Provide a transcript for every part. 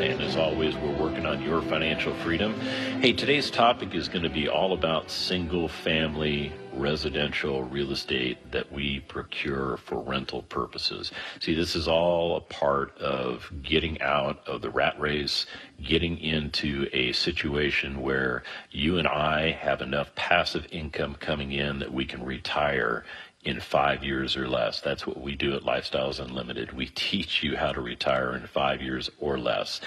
and as always, we're working on your financial freedom. Hey, today's topic is going to be all about single family residential real estate that we procure for rental purposes. See, this is all a part of getting out of the rat race, getting into a situation where you and I have enough passive income coming in that we can retire in five years or less. That's what we do at Lifestyles Unlimited. We teach you how to retire in five years or less.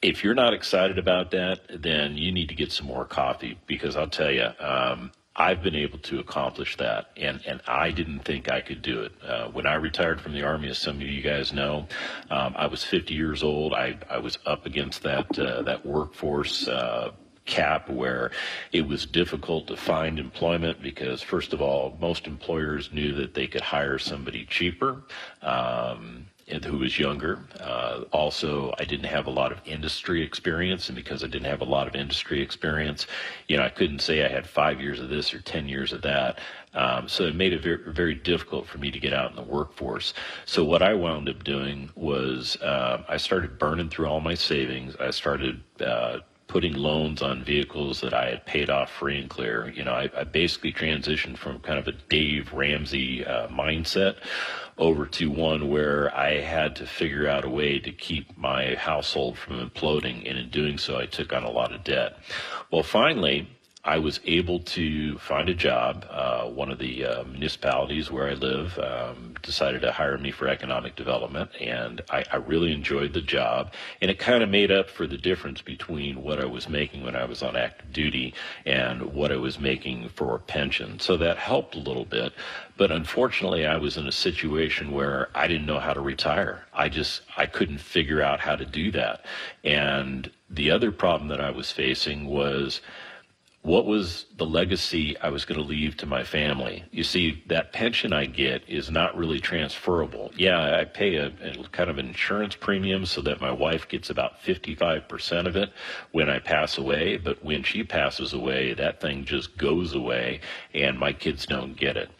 If you're not excited about that, then you need to get some more coffee because I'll tell you, um, I've been able to accomplish that, and, and I didn't think I could do it. Uh, when I retired from the Army, as some of you guys know, um, I was 50 years old. I, I was up against that, uh, that workforce. Uh, cap where it was difficult to find employment because, first of all, most employers knew that they could hire somebody cheaper. Um, who was younger. Uh, also, I didn't have a lot of industry experience, and because I didn't have a lot of industry experience, you know, I couldn't say I had five years of this or ten years of that. Um, so it made it very, very difficult for me to get out in the workforce. So what I wound up doing was uh, I started burning through all my savings. I started uh, putting loans on vehicles that I had paid off free and clear. You know, I, I basically transitioned from kind of a Dave Ramsey uh, mindset over to one where I had to figure out a way to keep my household from imploding. And in doing so, I took on a lot of debt. Well, finally, I was able to find a job. Uh, one of the uh, municipalities where I live um, decided to hire me for economic development, and I, I really enjoyed the job. And it kind of made up for the difference between what I was making when I was on active duty and what I was making for a pension. So that helped a little bit. But unfortunately, I was in a situation where I didn't know how to retire. I just I couldn't figure out how to do that. And the other problem that I was facing was what was the legacy I was going to leave to my family? You see, that pension I get is not really transferable. Yeah, I pay a, a, kind of insurance premium so that my wife gets about 55% of it when I pass away, but when she passes away, that thing just goes away and my kids don't get it.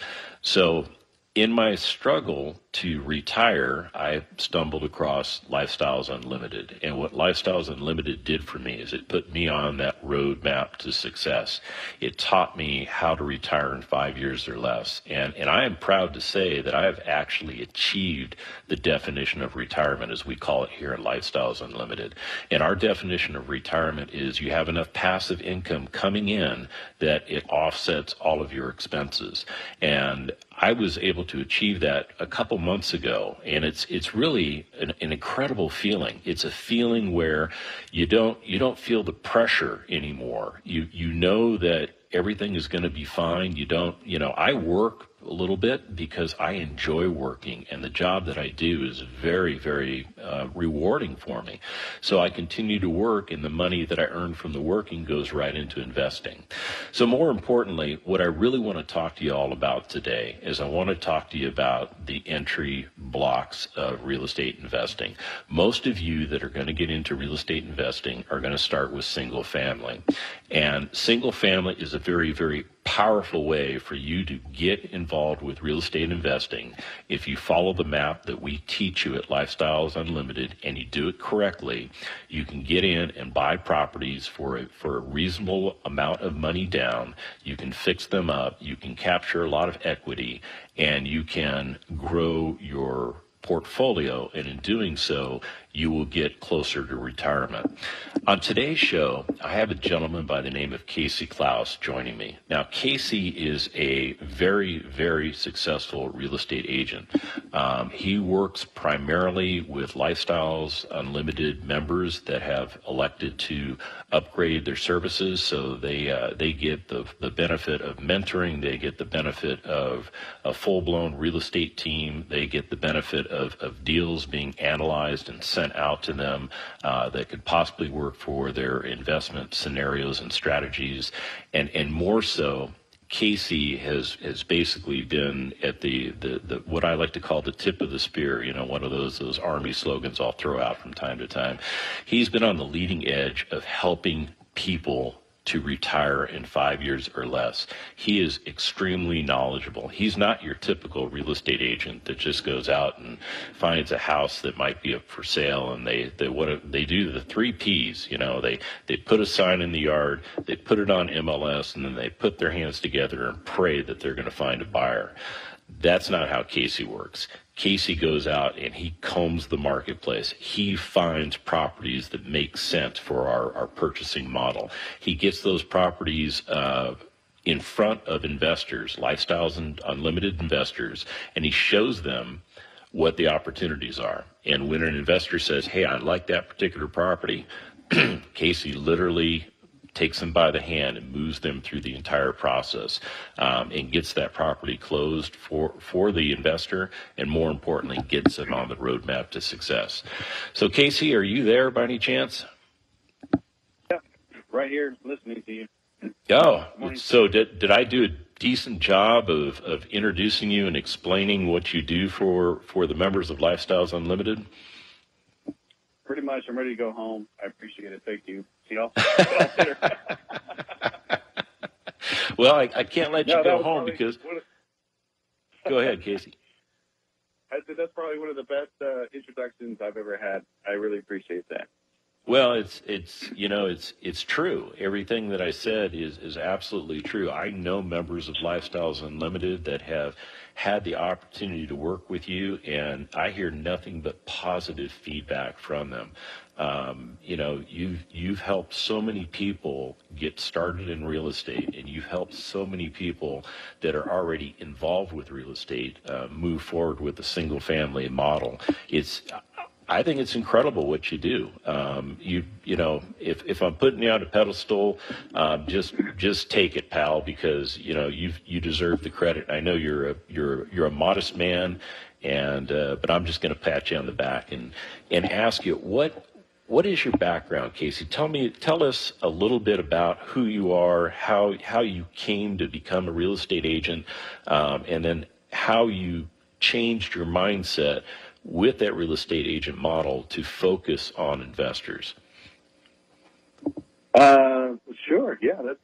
So in my struggle to retire, I stumbled across Lifestyles Unlimited. And what Lifestyles Unlimited did for me is it put me on that roadmap to success. It taught me how to retire in five years or less. And, and I am proud to say that I have actually achieved the definition of retirement, as we call it here at Lifestyles Unlimited. And our definition of retirement is you have enough passive income coming in that it offsets all of your expenses. And I was able to achieve that a couple months ago, and it's it's really an, an, incredible feeling. It's a feeling where you don't you don't feel the pressure anymore. You you know that everything is going to be fine. You don't you know I work a little bit because I enjoy working and the job that I do is very, very uh, rewarding for me. So I continue to work and the money that I earn from the working goes right into investing. So more importantly, what I really want to talk to you all about today is I want to talk to you about the entry blocks of real estate investing. Most of you that are going to get into real estate investing are going to start with single family. And single family is a very, very powerful way for you to get involved with real estate investing if you follow the map that we teach you at Lifestyles Unlimited and you do it correctly. You can get in and buy properties for a, for a reasonable amount of money down. You can fix them up. You can capture a lot of equity and you can grow your portfolio. And in doing so, you will get closer to retirement. On today's show, I have a gentleman by the name of Casey Klaus joining me. Now, Casey is a very, very successful real estate agent. Um, he works primarily with Lifestyles Unlimited members that have elected to upgrade their services, so they uh, they get the the benefit of mentoring, they get the benefit of a full blown real estate team, they get the benefit of, of deals being analyzed and sent out to them uh, that could possibly work for their investment scenarios and strategies, and and more so. Casey has has basically been at the, the, the what I like to call the tip of the spear, you know, one of those those army slogans I'll throw out from time to time. He's been on the leading edge of helping people to retire in five years or less. He is extremely knowledgeable. He's not your typical real estate agent that just goes out and finds a house that might be up for sale and they, they what they do the three P's, you know, they, they put a sign in the yard, they put it on MLS and then they put their hands together and pray that they're going to find a buyer. That's not how Casey works. Casey goes out and he combs the marketplace. He finds properties that make sense for our, our purchasing model. He gets those properties uh, in front of investors, lifestyles and unlimited investors, and he shows them what the opportunities are. And when an investor says, Hey, I like that particular property, Casey literally takes them by the hand and moves them through the entire process um, and gets that property closed for, for the investor and more importantly gets it on the roadmap to success. So casey are you there by any chance? Yeah right here listening to you. Oh so did, did i do a decent job of, of introducing you and explaining what you do for, for the members of lifestyles unlimited pretty much i'm ready to go home i appreciate it thank you See y'all. well, I, I, can't let you no, go home because. Of, go ahead, Casey. I said that's probably one of the best uh, introductions I've ever had. I really appreciate that. Well, it's it's you know it's it's true. Everything that I said is is absolutely true. I know members of Lifestyles Unlimited that have had the opportunity to work with you, and I hear nothing but positive feedback from them. Um, you know, you've you've helped so many people get started in real estate, and you've helped so many people that are already involved with real estate uh, move forward with the single family model. It's I think it's incredible what you do. Um, you you know, if, if I'm putting you on a pedestal, um, just just take it, pal, because you know you you deserve the credit. I know you're a you're you're a modest man, and uh, but I'm just going to pat you on the back and and ask you what what is your background, Casey? Tell me, tell us a little bit about who you are, how how you came to become a real estate agent, um, and then how you changed your mindset with that real estate agent model to focus on investors. Uh, sure. Yeah, that's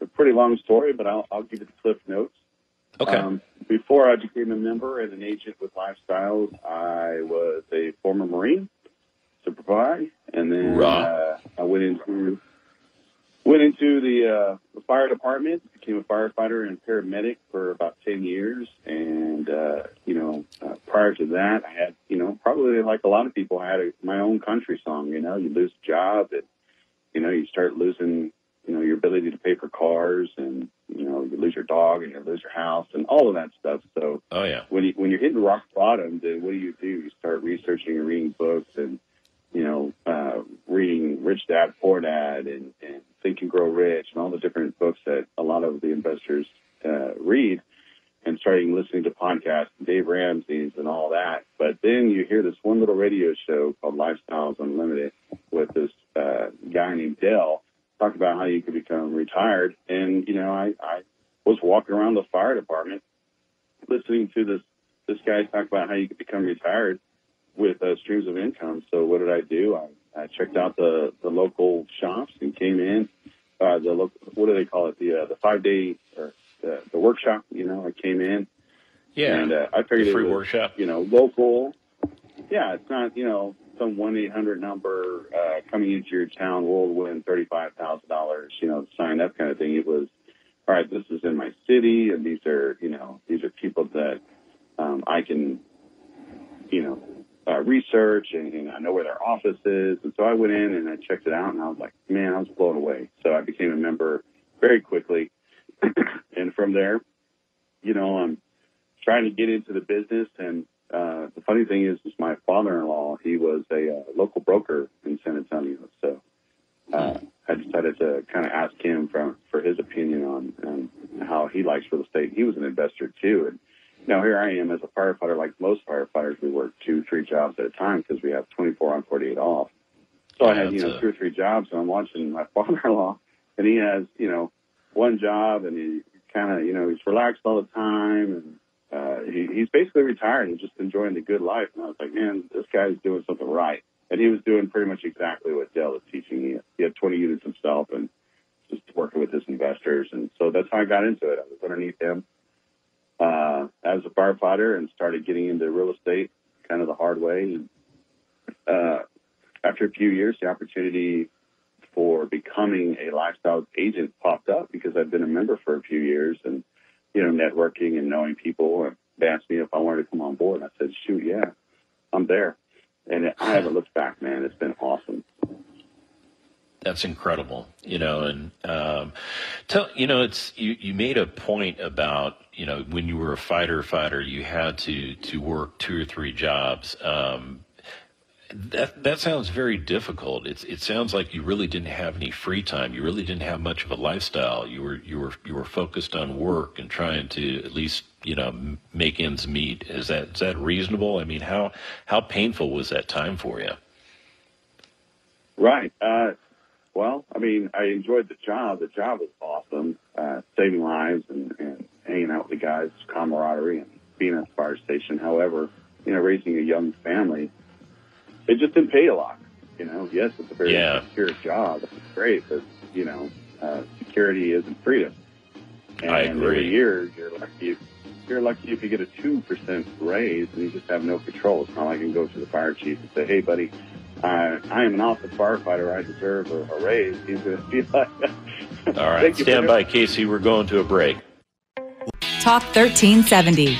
a pretty long story, but I'll, I'll give you the cliff notes. Okay. Um, before I became a member and an agent with Lifestyles, I was a former Marine to provide, and then uh, I went into went into the, uh, the fire department, became a firefighter and paramedic for about ten years, and uh, you know, uh, prior to that, I had you know probably like a lot of people, I had a, my own country song. You know, you lose a job, and you know, you start losing you know your ability to pay for cars, and you know, you lose your dog, and you lose your house, and all of that stuff. So, oh yeah, when you when you're hitting rock bottom, then what do you do? You start researching and reading books and you know, uh, reading Rich Dad Poor Dad and, and Think and Grow Rich and all the different books that a lot of the investors uh, read and starting listening to podcasts, Dave Ramsey's and all that. But then you hear this one little radio show called Lifestyles Unlimited with this uh, guy named Del talk about how you could become retired. And, you know, I, I was walking around the fire department listening to this, this guy talk about how you could become retired with uh, streams of income. So what did I do? I, I checked out the, the local shops and came in. Uh, the local, what do they call it? The uh, the five day or the, the workshop. You know, I came in. Yeah. And uh, I figured the free it was, workshop. You know, local. Yeah, it's not you know some one eight hundred number uh, coming into your town will win thirty five thousand dollars. You know, sign up kind of thing. It was all right. This is in my city, and these are you know these are people that um, I can you know uh, research and, and I know where their office is. And so I went in and I checked it out and I was like, man, I was blown away. So I became a member very quickly. and from there, you know, I'm trying to get into the business. And uh, the funny thing is, is my father-in-law, he was a uh, local broker in San Antonio. So uh, I decided to kind of ask him for, for his opinion on, on how he likes real estate. He was an investor too. And now here I am as a firefighter, like most firefighters, we work two, three jobs at a time because we have 24 on, 48 off. So I had, you know, two or three jobs and I'm watching my father-in-law and he has, you know, one job and he kind of, you know, he's relaxed all the time and uh, he, he's basically retired and just enjoying the good life. And I was like, man, this guy's doing something right. And he was doing pretty much exactly what Del is teaching. He, he had 20 units himself and just working with his investors. And so that's how I got into it. I was underneath him uh, as a firefighter and started getting into real estate kind of the hard way. And uh, after a few years, the opportunity for becoming a lifestyle agent popped up because I'd been a member for a few years and, you know, networking and knowing people. And they asked me if I wanted to come on board. And I said, shoot, yeah, I'm there. And I haven't looked back, man. It's been awesome that's incredible you know and um, tell you know it's you you made a point about you know when you were a fighter fighter you had to to work two or three jobs um, that that sounds very difficult. It's it sounds like you really didn't have any free time. You really didn't have much of a lifestyle. You were you were you were focused on work and trying to at least you know make ends meet. Is that is that reasonable? I mean, how how painful was that time for you? Right. Uh, well, I mean, I enjoyed the job. The job was awesome, uh, saving lives and, and hanging out with the guys, camaraderie, and being at the fire station. However, you know, raising a young family it just didn't pay a lot. You know, yes, it's a very yeah. secure job. It's great, but you know, uh, security isn't freedom. And I agree. every year, you're lucky. If, you're lucky if you get a two percent raise, and you just have no control. It's not like I can go to the fire chief and say, "Hey, buddy, uh, I am an awesome firefighter. I deserve a, a raise. He's going to be like, All right, stand by, Casey. We're going to a break. Talk 1370.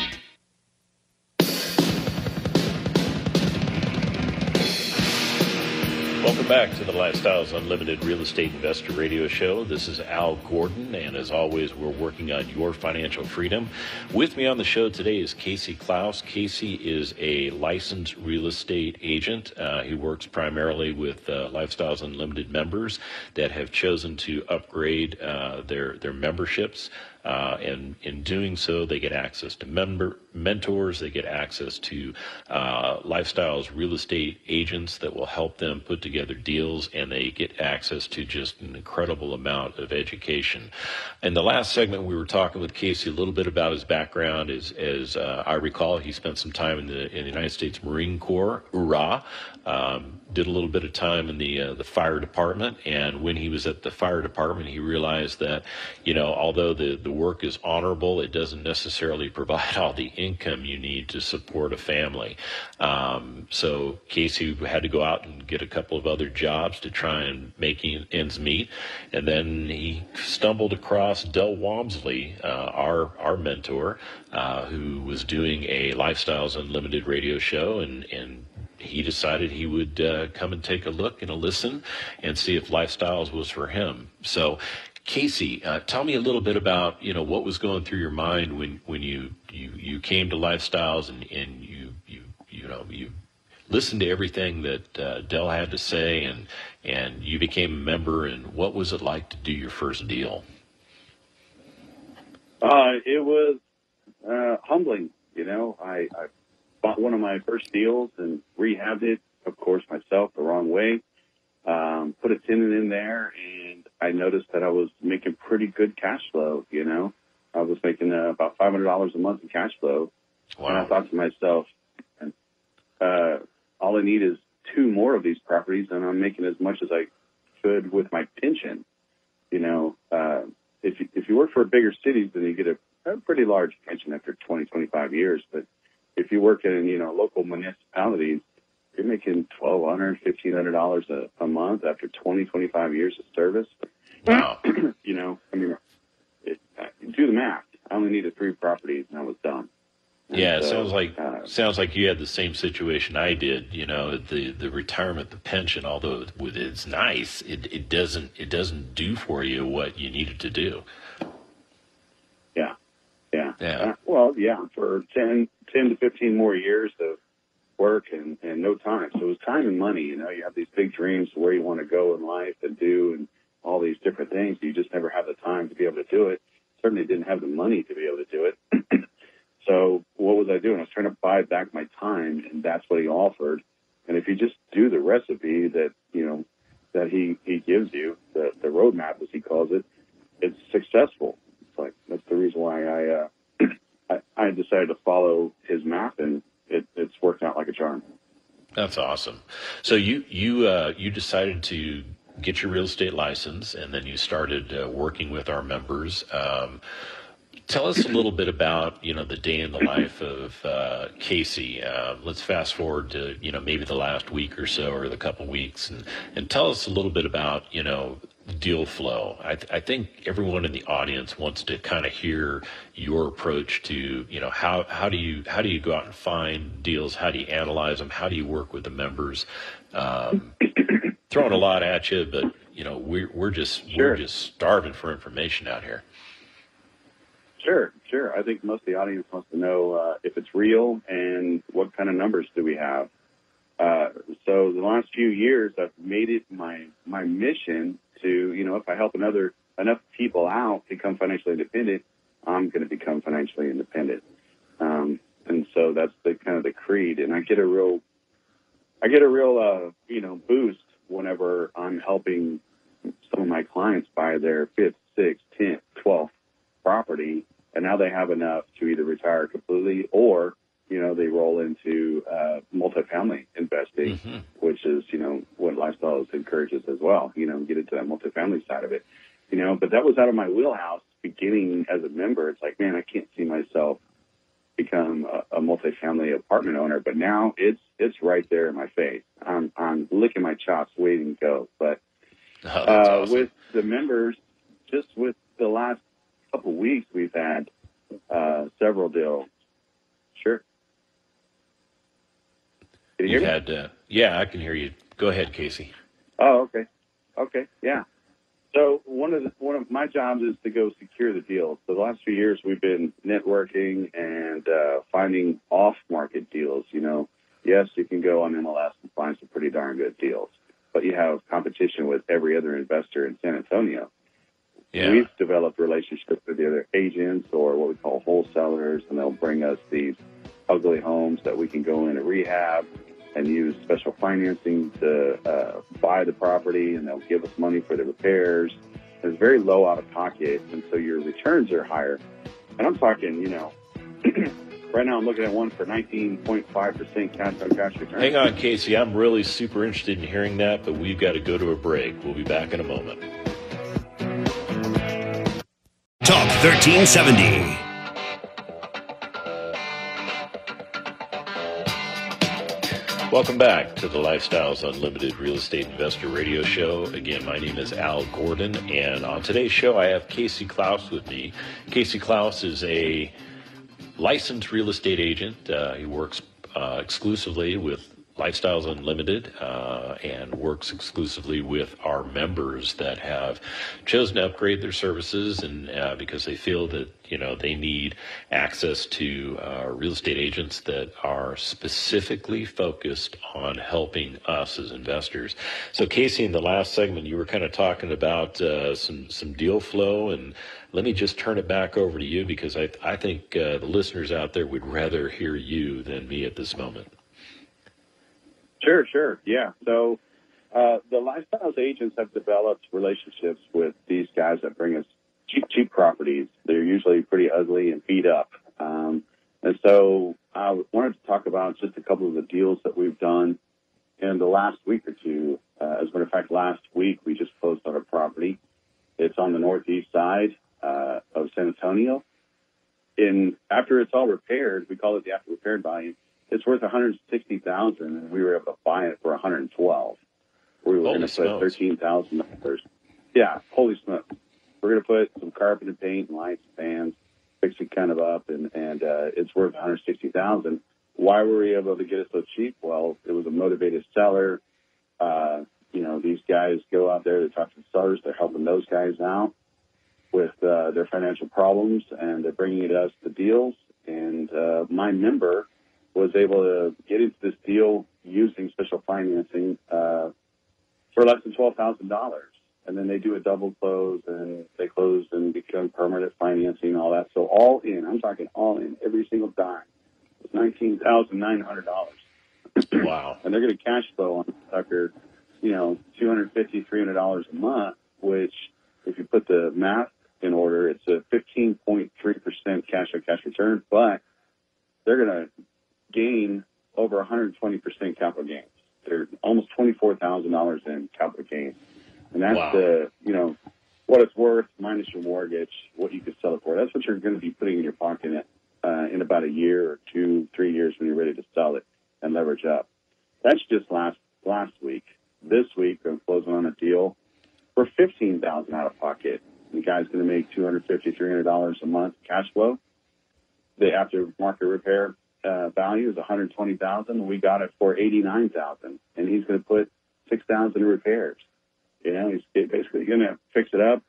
Back to the Lifestyles Unlimited Real Estate Investor Radio Show. This is Al Gordon, and as always, we're working on your financial freedom. With me on the show today is Casey Klaus. Casey is a licensed real estate agent. Uh, he works primarily with uh, Lifestyles Unlimited members that have chosen to upgrade uh, their their memberships. Uh, and in doing so, they get access to member mentors. They get access to uh, lifestyles real estate agents that will help them put together deals, and they get access to just an incredible amount of education. In the last segment, we were talking with Casey a little bit about his background. As, as uh, I recall, he spent some time in the in the United States Marine Corps, URA. Um, did a little bit of time in the uh, the fire department, and when he was at the fire department, he realized that, you know, although the the work is honorable, it doesn't necessarily provide all the income you need to support a family. Um, so Casey had to go out and get a couple of other jobs to try and make ends meet, and then he stumbled across Del Walmsley, uh, our our mentor, uh, who was doing a Lifestyles Unlimited radio show, and and he decided he would uh, come and take a look and a listen and see if lifestyles was for him. So, Casey, uh, tell me a little bit about you know what was going through your mind when when you you, you came to lifestyles and, and you you you know you listened to everything that uh, Del had to say and and you became a member and what was it like to do your first deal? Uh, it was uh, humbling. You know, I, I bought one of my first deals and rehabbed it, of course, myself the wrong way. Um, put a tenant in there and I noticed that I was making pretty good cash flow, you know. I was making uh, about $500 a month in cash flow. Wow. And I thought to myself, uh, all I need is two more of these properties and I'm making as much as I could with my pension. You know, uh, if you, if you work for a bigger cities, then you get a, a pretty large pension after 20, 25 years. But if you work in, you know, local municipalities, you're making twelve hundred, fifteen hundred dollars a month after 20, 25 years of service. Wow. you know, I mean, it, do the math. I only needed three properties and I was done. Yeah, it so, sounds like uh, sounds like you had the same situation I did. You know, the the retirement, the pension, although it's nice, it it doesn't it doesn't do for you what you needed to do. Yeah. Yeah. Yeah. Uh, well, yeah, for 10, 10 to 15 more years of work and, and no time. So it was time and money. You know, you have these big dreams where you want to go in life and do and all these different things. You just never have the time to be able to do it. Certainly didn't have the money to be able to do it. so what was I doing? I was trying to buy back my time and that's what he offered. And if you just do the recipe that, you know, that he, he gives you, the, the roadmap as he calls it, it's successful. It's like that's the reason why I uh, I, I decided to follow his map, and it, it's worked out like a charm. That's awesome. So you you uh, you decided to get your real estate license, and then you started uh, working with our members. Um, tell us a little bit about you know the day in the life of uh, Casey. Uh, let's fast forward to you know maybe the last week or so, or the couple weeks, and and tell us a little bit about you know deal flow. I, th- I think everyone in the audience wants to kind of hear your approach to you know how how do you how do you go out and find deals? How do you analyze them? How do you work with the members? Um, throwing a lot at you, but you know we're we're just Sure. we're just starving for information out here. Sure, sure. I think most of the audience wants to know uh, if it's real and what kind of numbers do we have. Uh, so the last few years, I've made it my my mission to, you know, if I help another enough people out become financially independent, I'm going to become financially independent. Um, and so that's the kind of the creed. And I get a real, I get a real, uh, you know, boost whenever I'm helping some of my clients buy their fifth, sixth, tenth, twelfth property, and now they have enough to either retire completely or you know they roll into uh, multifamily investing, which is you know what Lifestyles encourages as well. You know, get into that multifamily side of it. You know, but that was out of my wheelhouse beginning as a member. It's like, man, I can't see myself become a, a multifamily apartment owner, but now it's it's right there in my face. I'm I'm licking my chops, waiting to go. But Oh, uh, awesome. with the members, just with the last couple weeks, we've had uh, several deals. Sure. Can you hear me? had uh, yeah, I can hear you. Go ahead, Casey. Oh, okay. Okay, yeah. So one of the, one of my jobs is to go secure the deals. So the last few years we've been networking and uh, finding off-market deals. You know, yes, you can go on MLS and find some pretty darn good deals, but you have competition with every other investor in San Antonio. Yeah. We've developed relationships with the other agents or what we call wholesalers, and they'll bring us these ugly homes that we can go in and rehab and use special financing to uh, buy the property, and they'll give us money for the repairs. It's very low out of pocket, and so your returns are higher. And I'm talking, you know, right now I'm looking at one for 19.5% cash on cash return. Hang on, Casey. I'm really super interested in hearing that, but we've got to go to a break. We'll be back in a moment. Talk 1370. Welcome back to the Lifestyles Unlimited Real Estate Investor Radio Show. Again, my name is Al Gordon, and on today's show, I have Casey Klaus with me. Casey Klaus is a licensed real estate agent. Uh, he works uh, exclusively with Lifestyles Unlimited uh, and works exclusively with our members that have chosen to upgrade their services and uh, because they feel that you know they need access to uh, real estate agents that are specifically focused on helping us as investors. So Casey, in the last segment, you were kind of talking about uh, some some deal flow and. Let me just turn it back over to you because I, I think uh, the listeners out there would rather hear you than me at this moment. Sure, sure. Yeah. So uh, the lifestyles agents have developed relationships with these guys that bring us cheap, cheap properties. They're usually pretty ugly and beat up. Um, and so I wanted to talk about just a couple of the deals that we've done in the last week or two. Uh, as a matter of fact, last week we just closed on a property. It's on the northeast side uh, of San Antonio. In after it's all repaired, we call it the after repaired value. It's worth 160,000, and we were able to buy it for 112. We were going to put smokes. thirteen thousand dollars. Yeah, holy smokes! We're going to put some carpet and paint and lights, and fans, fix it kind of up, and and uh, it's it's worth 160,000. Why were we able to get it so cheap? Well, it was a motivated seller. Uh, you know, these guys go out there, they talk to the sellers, they're helping those guys out with uh, their financial problems, and they're bringing it us the deals. And uh, my member was able to get into this deal using special financing uh, for less than twelve thousand dollars. And then they do a double close, and they close and become permanent financing, and all that. So all in, I'm talking all in, every single dime, it's nineteen thousand nine hundred dollars. Wow! and they're going to cash flow on Tucker, you know, two hundred fifty, three hundred dollars a month. Which, if you put the math in order, it's a fifteen point three percent cash on cash return, but they're going to gain over 120% capital gains. They're almost $24,000 in capital gains. And that's Wow. the, you know, what it's worth minus your mortgage, what you could sell it for. That's what you're going to be putting in your pocket uh, in about a year or two, three years when you're ready to sell it and leverage up. That's just last last week. This week, I'm closing on a deal for 15000 out of pocket. The guy's going to make $250, $300 a month cash flow. The aftermarket repair uh, value is 120,000. We got it for 89,000, and he's going to put 6,000 in repairs. You know, he's basically going to fix it up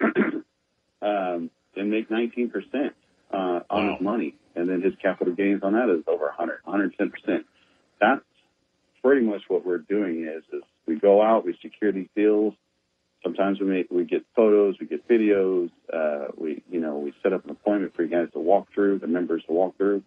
um, and make 19 percent uh, on Wow. his money, and then his capital gains on that is over 100, 110 percent. That's pretty much what we're doing. Is is we go out, we secure these deals. Sometimes we make we get photos, we get videos. Uh, we you know we set up an appointment for you guys to walk through, the members to walk through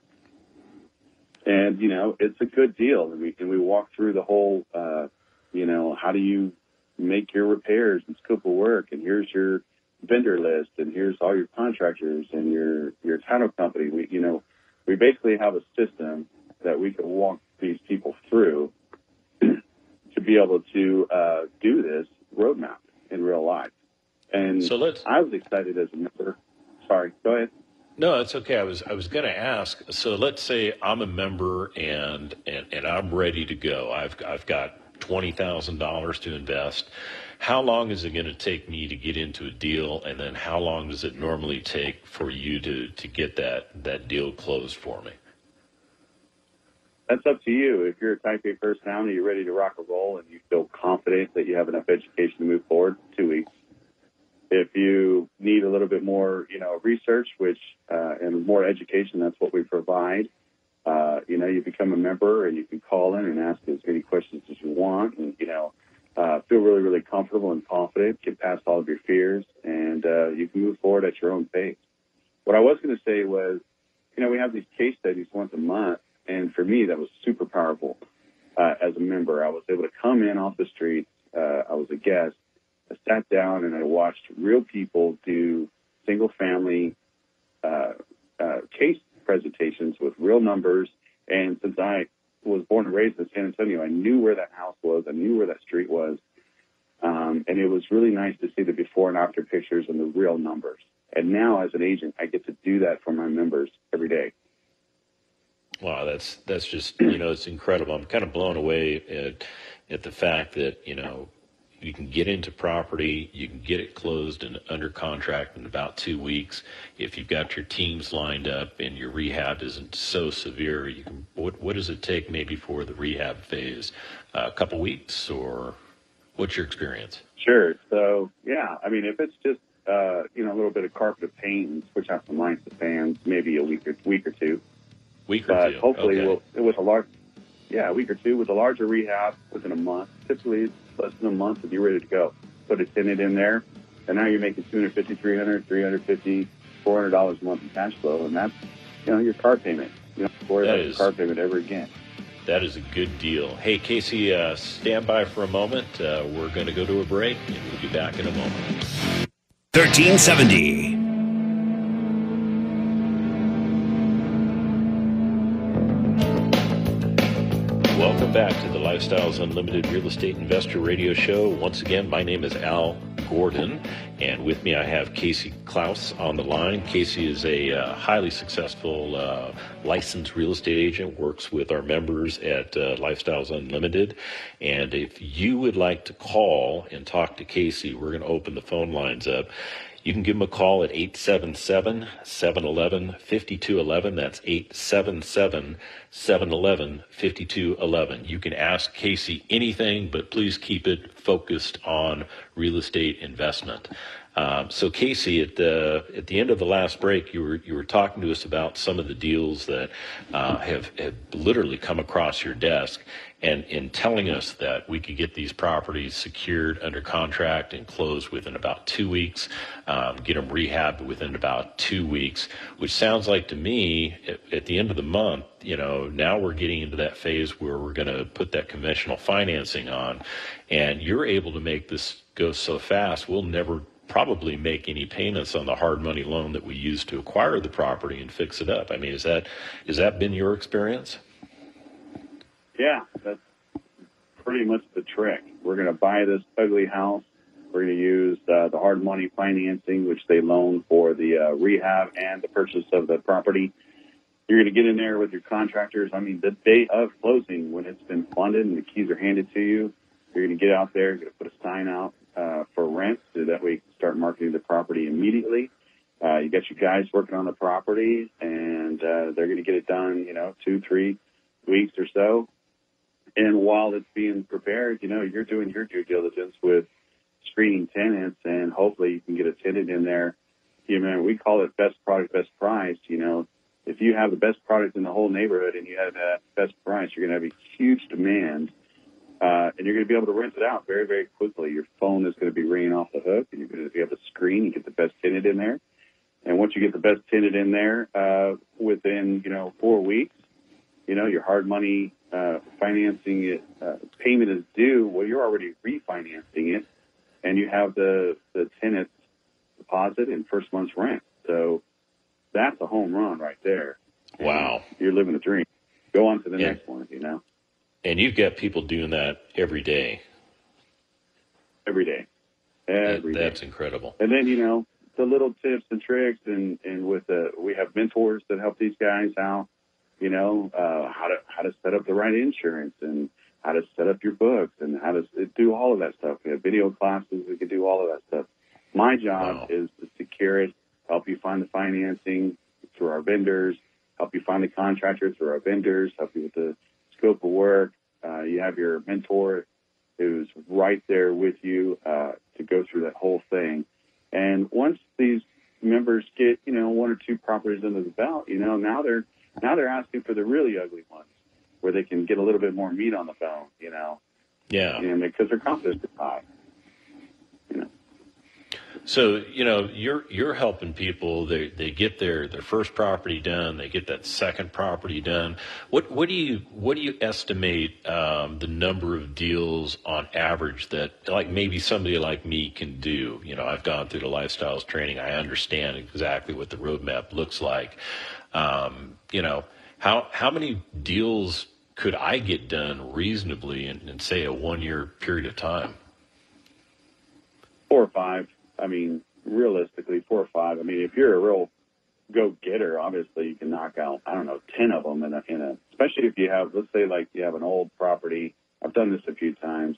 and you know it's a good deal. And we and we walk through the whole uh you know how do you make your repairs and scope of work? And here's your vendor list and here's all your contractors and your your title company. We you know we basically have a system that we can walk these people through to be able to uh do this roadmap in real life. And So let's- i was excited as a member. Sorry go ahead No, it's okay. I was I was going to ask. So let's say I'm a member and and, and I'm ready to go. I've I've got twenty thousand dollars to invest. How long is it going to take me to get into a deal, and then how long does it normally take for you to to get that that deal closed for me? that's up to you. If you're a type A personality, you're ready to rock and roll, and you feel confident that you have enough education to move forward, two weeks. If you need a little bit more, you know, research, which uh, and more education, that's what we provide. Uh, you know, you become a member, and you can call in and ask as many questions as you want, and you know, uh, feel really, really comfortable and confident. Get past all of your fears, and uh, you can move forward at your own pace. What I was going to say was, you know, we have these case studies once a month, and for me, that was super powerful. Uh, as a member, I was able to come in off the street. Uh, I was a guest. I sat down and I watched real people do single family uh, uh, case presentations with real numbers. And since I was born and raised in San Antonio, I knew where that house was. I knew where that street was. Um, and it was really nice to see the before and after pictures and the real numbers. And now, as an agent, I get to do that for my members every day. Wow, that's that's just you know it's incredible. I'm kind of blown away at at the fact that you know you can get into property, you can get it closed and under contract in about two weeks. If you've got your teams lined up and your rehab isn't so severe, you can. What what does it take maybe for the rehab phase? a couple weeks or what's your experience? Sure. So yeah, I mean, if it's just uh, you know a little bit of carpet of paint and switch out some lights, the fans, maybe a week or week or two. Week or But two. hopefully, okay. we'll, with a large, yeah, a week or two with a larger rehab within a month. Typically, it's less than a month and you're ready to go. Put a tenant in there, and now you're making 250 300 350 400 dollars a month in cash flow, and that's you know your car payment. You don't have to worry That about is- your car payment ever again. That is a good deal. Hey, Casey, uh, stand by for a moment. Uh, we're going to go to a break, and we'll be back in a moment. 1370. Lifestyles Unlimited Real Estate Investor Radio Show. Once again, my name is Al Gordon, and with me I have Casey Klaus on the line. Casey is a uh, highly successful uh, licensed real estate agent, works with our members at uh, Lifestyles Unlimited. And if you would like to call and talk to Casey, we're going to open the phone lines up. You can give them a call at 877 711 5211. That's 877 711 5211. You can ask Casey anything, but please keep it focused on real estate investment. Um, so Casey, at the at the end of the last break, you were you were talking to us about some of the deals that uh, have have literally come across your desk, and in telling us that we could get these properties secured under contract and closed within about two weeks, um, get them rehabbed within about two weeks, which sounds like to me at, at the end of the month, you know, now we're getting into that phase where we're going to put that conventional financing on, and you're able to make this go so fast, we'll never probably make any payments on the hard money loan that we used to acquire the property and fix it up. I mean, is that has that been your experience? Yeah, that's pretty much the trick. We're going to buy this ugly house. We're going to use uh, the hard money financing, which they loan for the uh, rehab and the purchase of the property. You're going to get in there with your contractors. I mean, the day of closing, when it's been funded and the keys are handed to you, you're going to get out there, you're going to put a sign out uh, for rent so that we can start marketing the property immediately. Uh, you got your guys working on the property and uh, they're going to get it done, you know, two, three weeks or so. And while it's being prepared, you know, you're doing your due diligence with screening tenants and hopefully you can get a tenant in there. You know, we call it best product, best price. You know, if you have the best product in the whole neighborhood and you have that best price, you're going to have a huge demand uh, and you're going to be able to rent it out very, very quickly. Your phone is going to be ringing off the hook, and you're going to be able to screen. You get the best tenant in there, and once you get the best tenant in there, uh, within you know four weeks, you know your hard money uh, financing it uh, payment is due. Well, you're already refinancing it, and you have the the tenant's deposit and first month's rent. So that's a home run right there. Wow, and you're living a dream. Go on to the yeah. next one. You know. And you've got people doing that every day. Every day. Every that, that's day. incredible. And then, you know, the little tips and tricks and, and with the, we have mentors that help these guys out, you know, uh, how to, how to set up the right insurance and how to set up your books and how to do all of that stuff. We have video classes. We can do all of that stuff. My job wow. is to secure it, help you find the financing through our vendors, help you find the contractor through our vendors, help you with the scope of work. Uh, you have your mentor who's right there with you uh, to go through that whole thing. And once these members get, you know, one or two properties under the belt, you know, now they're now they're asking for the really ugly ones where they can get a little bit more meat on the bone, you know. Yeah. And because their confidence is high. So you know you're you're helping people. They they get their their first property done. They get that second property done. What what do you what do you estimate um, the number of deals on average that like maybe somebody like me can do? You know, I've gone through the lifestyles training. I understand exactly what the roadmap looks like. Um, you know, how how many deals could I get done reasonably in, in say a one year period of time? Four or five. I mean, realistically, four or five. I mean, if you're a real go getter, obviously you can knock out I don't know ten of them in a, in a especially if you have let's say like you have an old property. I've done this a few times.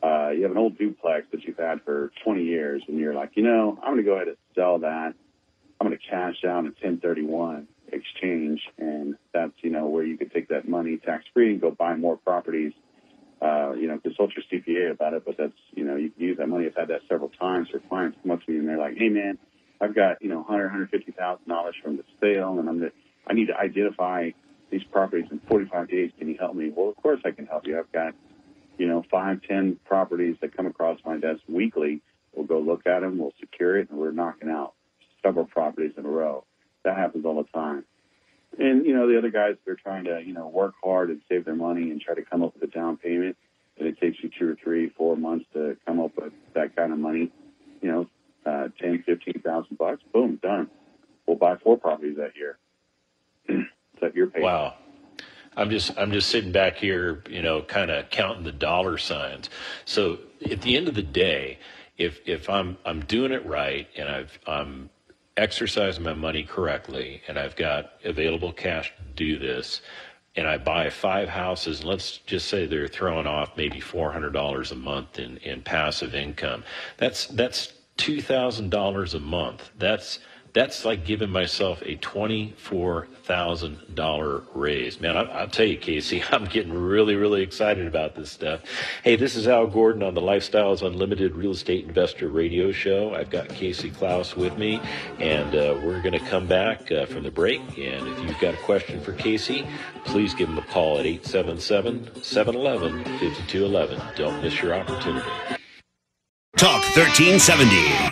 Uh, you have an old duplex that you've had for 20 years, and you're like, you know, I'm going to go ahead and sell that. I'm going to cash out a 1031 exchange, and that's you know where you could take that money tax free and go buy more properties uh, you know, consult your CPA about it, but that's, you know, you can use that money. I've had that several times where clients come up to me and they're like, hey man, I've got, you know, $100, $150,000 from the sale and I'm the, I need to identify these properties in 45 days. Can you help me? Well, of course I can help you. I've got, you know, five, ten properties that come across my desk weekly. We'll go look at them. We'll secure it and we're knocking out several properties in a row. That happens all the time. And, you know, the other guys that are trying to, you know, work hard and save their money and try to come up with a down payment, and it takes you two or three, four months to come up with that kind of money, you know, uh, 10, 15,000 bucks, boom, done. We'll buy four properties that year. that your pay. Wow. I'm just I'm just sitting back here, you know, kind of counting the dollar signs. So at the end of the day, if if I'm I'm doing it right and I've I'm exercise my money correctly and I've got available cash to do this, and I buy five houses, and let's just say they're throwing off maybe $400 a month in, in passive income, that's, that's two thousand dollars a month. That's that's like giving myself a $24,000 raise. Man, I, will tell you, Casey, I'm getting really, really excited about this stuff. Hey, this is Al Gordon on the Lifestyles Unlimited Real Estate Investor Radio Show. I've got Casey Klaus with me, and uh, we're going to come back uh, from the break. And if you've got a question for Casey, please give him a call at 877 711 5211. Don't miss your opportunity. Talk 1370.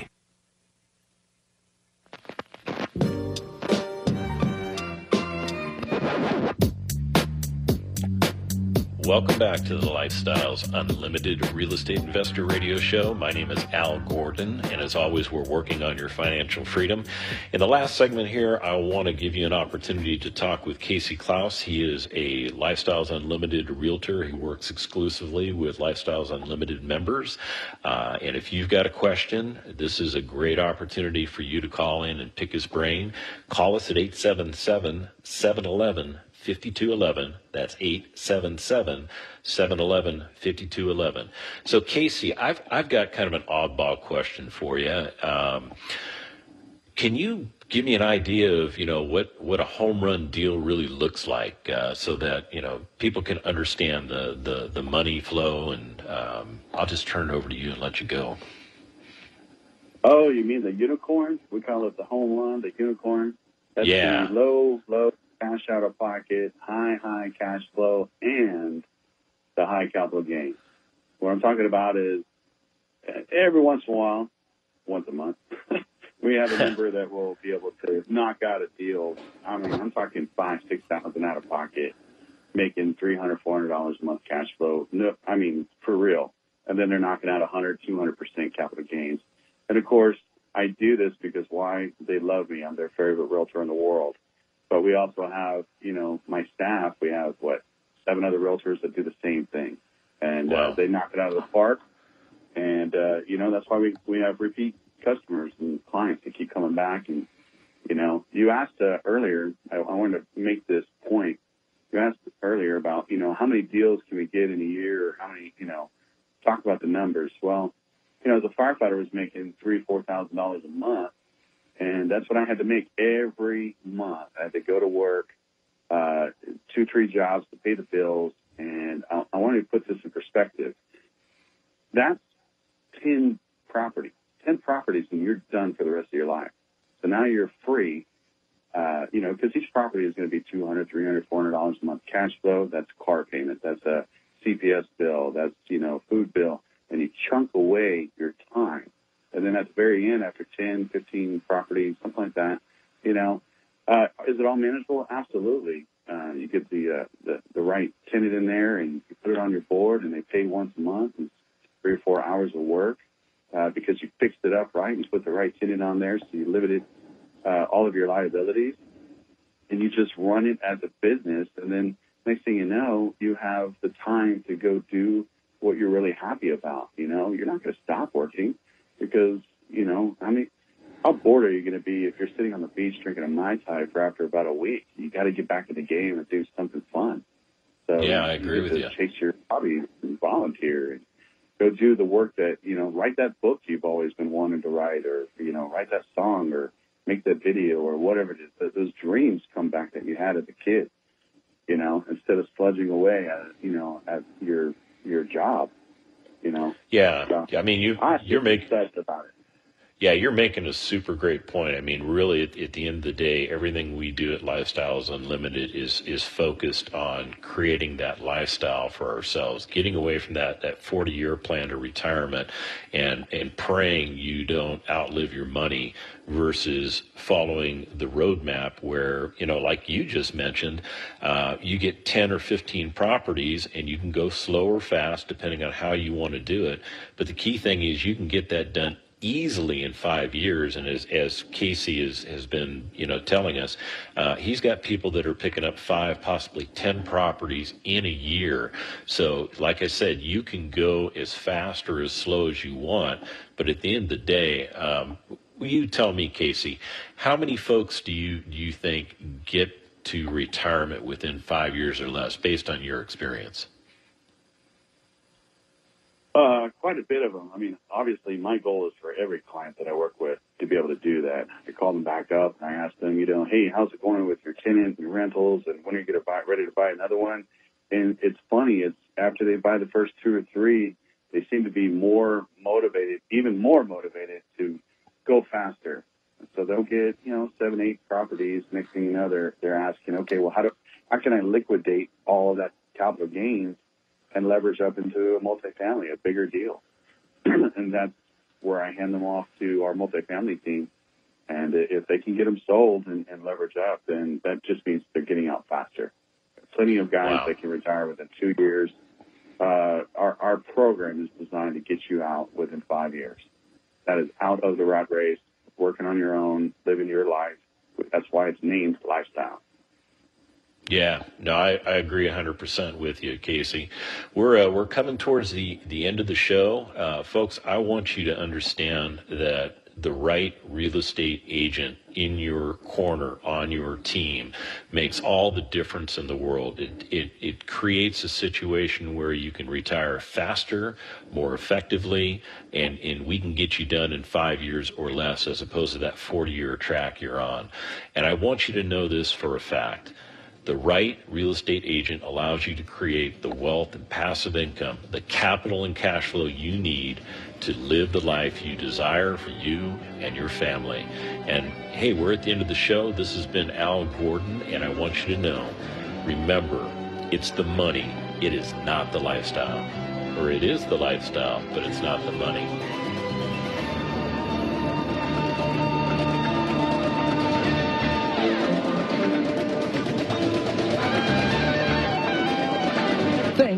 Welcome back to the Lifestyles Unlimited Real Estate Investor Radio Show. My name is Al Gordon, and as always, we're working on your financial freedom. In the last segment here, I want to give you an opportunity to talk with Casey Klaus. He is a Lifestyles Unlimited realtor. He works exclusively with Lifestyles Unlimited members. Uh, and if you've got a question, this is a great opportunity for you to call in and pick his brain. Call us at 877 711 5211. That's 877 711 5211. So, Casey, I've, I've got kind of an oddball question for you. Um, can you give me an idea of you know what what a home run deal really looks like uh, so that you know people can understand the the, the money flow and um, I'll just turn it over to you and let you go. Oh, you mean the unicorn? We call it the home run, the unicorn. That's yeah. the low, low cash out of pocket, high, high cash flow, and the high capital gain. What I'm talking about is every once in a while, once a month, we have a member that will be able to knock out a deal. I mean, I'm talking five, six thousand out of pocket, making three hundred, four hundred dollars a month cash flow. No, I mean for real. And then they're knocking out 100, 200 percent capital gains. And of course, I do this because why? They love me. I'm their favorite realtor in the world. But we also have, you know, my staff. We have what seven other realtors that do the same thing, and uh, wow. uh, they knock it out of the park. And uh, you know, that's why we we have repeat customers and clients that keep coming back. And you know, you asked uh, earlier. I, I wanted to make this point. You asked earlier about you know how many deals can we get in a year, or how many you know talk about the numbers. Well, you know, as a firefighter was making three, four thousand dollars a month, and that's what I had to make every month. I had to go to work, uh, two, three jobs to pay the bills. And I, I wanted to put this in perspective. That's 10 properties, 10 properties, and you're done for the rest of your life. So now you're free, uh, you know, because each property is going to be 200, 300, 400 dollars a month cash flow. That's car payment. That's a CPS bill. That's, you know, food bill. And you chunk away your time and then at the very end, after 10, 15 properties, something like that, you know, uh, is it all manageable? Absolutely. Uh, you get the, uh, the the right tenant in there, and you put it on your board, and they pay once a month, and three or four hours of work uh, because you fixed it up right and put the right tenant on there, so you limited uh, all of your liabilities, and you just run it as a business, and then next thing you know, you have the time to go do what you're really happy about. You know, you're not going to stop working because you know, I mean, how bored are you going to be if you're sitting on the beach drinking a mai tai for after about a week? You got to get back in the game and do something fun. So yeah, I agree with you. Chase your hobby and volunteer and go do the work that you know. Write that book you've always been wanting to write, or you know, write that song, or make that video, or whatever it is. Those dreams come back that you had as a kid. You know, instead of sludging away at you know at your your job you know. Yeah, so, I mean, you you're making about it. Yeah, you're making a super great point. I mean, really, at, at, the end of the day, everything we do at Lifestyles Unlimited is is focused on creating that lifestyle for ourselves, getting away from that that 40 year plan to retirement, and and praying you don't outlive your money versus following the roadmap where you know, like you just mentioned, uh, you get 10 or 15 properties, and you can go slow or fast depending on how you want to do it. But the key thing is you can get that done easily in five years. And as, as Casey is, has been, you know, telling us, uh, he's got people that are picking up five, possibly 10 properties in a year. So, like I said, you can go as fast or as slow as you want. But at the end of the day, um, you tell me, Casey, how many folks do you, do you think get to retirement within five years or less based on your experience? Uh, quite a bit of them. I mean, obviously, my goal is for every client that I work with to be able to do that. I call them back up and I ask them, you know, hey, how's it going with your tenants and rentals, and when are you going to buy ready to buy another one? And it's funny. It's after they buy the first two or three, they seem to be more motivated, even more motivated to go faster. So they'll get, you know, seven, eight properties. Know, they're they're asking, okay, well, how do how can I liquidate all of that capital gains and leverage up into a multifamily, a bigger deal? and that's where I hand them off to our multifamily team. And if they can get them sold and, and leverage up, then that just means they're getting out faster. Plenty of guys Wow. that can retire within two years. Uh, our, our program is designed to get you out within five years. That is out of the rat race, working on your own, living your life. That's why it's named lifestyle. Yeah, no, I, I agree 100% with you, Casey. We're uh, we're coming towards the, the end of the show. Uh, folks, I want you to understand that the right real estate agent in your corner on your team makes all the difference in the world. It, it, it creates a situation where you can retire faster, more effectively, and, and we can get you done in five years or less as opposed to that 40 year track you're on. And I want you to know this for a fact. The right real estate agent allows you to create the wealth and passive income, the capital and cash flow you need to live the life you desire for you and your family. And hey, we're at the end of the show. This has been Al Gordon, and I want you to know remember, it's the money, it is not the lifestyle. Or it is the lifestyle, but it's not the money.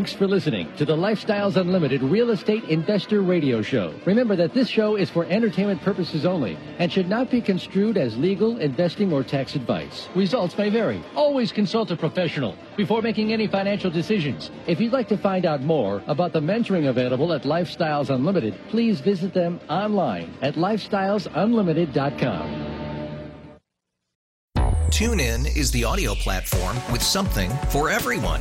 Thanks for listening to the Lifestyles Unlimited Real Estate Investor Radio Show. Remember that this show is for entertainment purposes only and should not be construed as legal, investing, or tax advice. Results may vary. Always consult a professional before making any financial decisions. If you'd like to find out more about the mentoring available at Lifestyles Unlimited, please visit them online at lifestylesunlimited.com. TuneIn is the audio platform with something for everyone.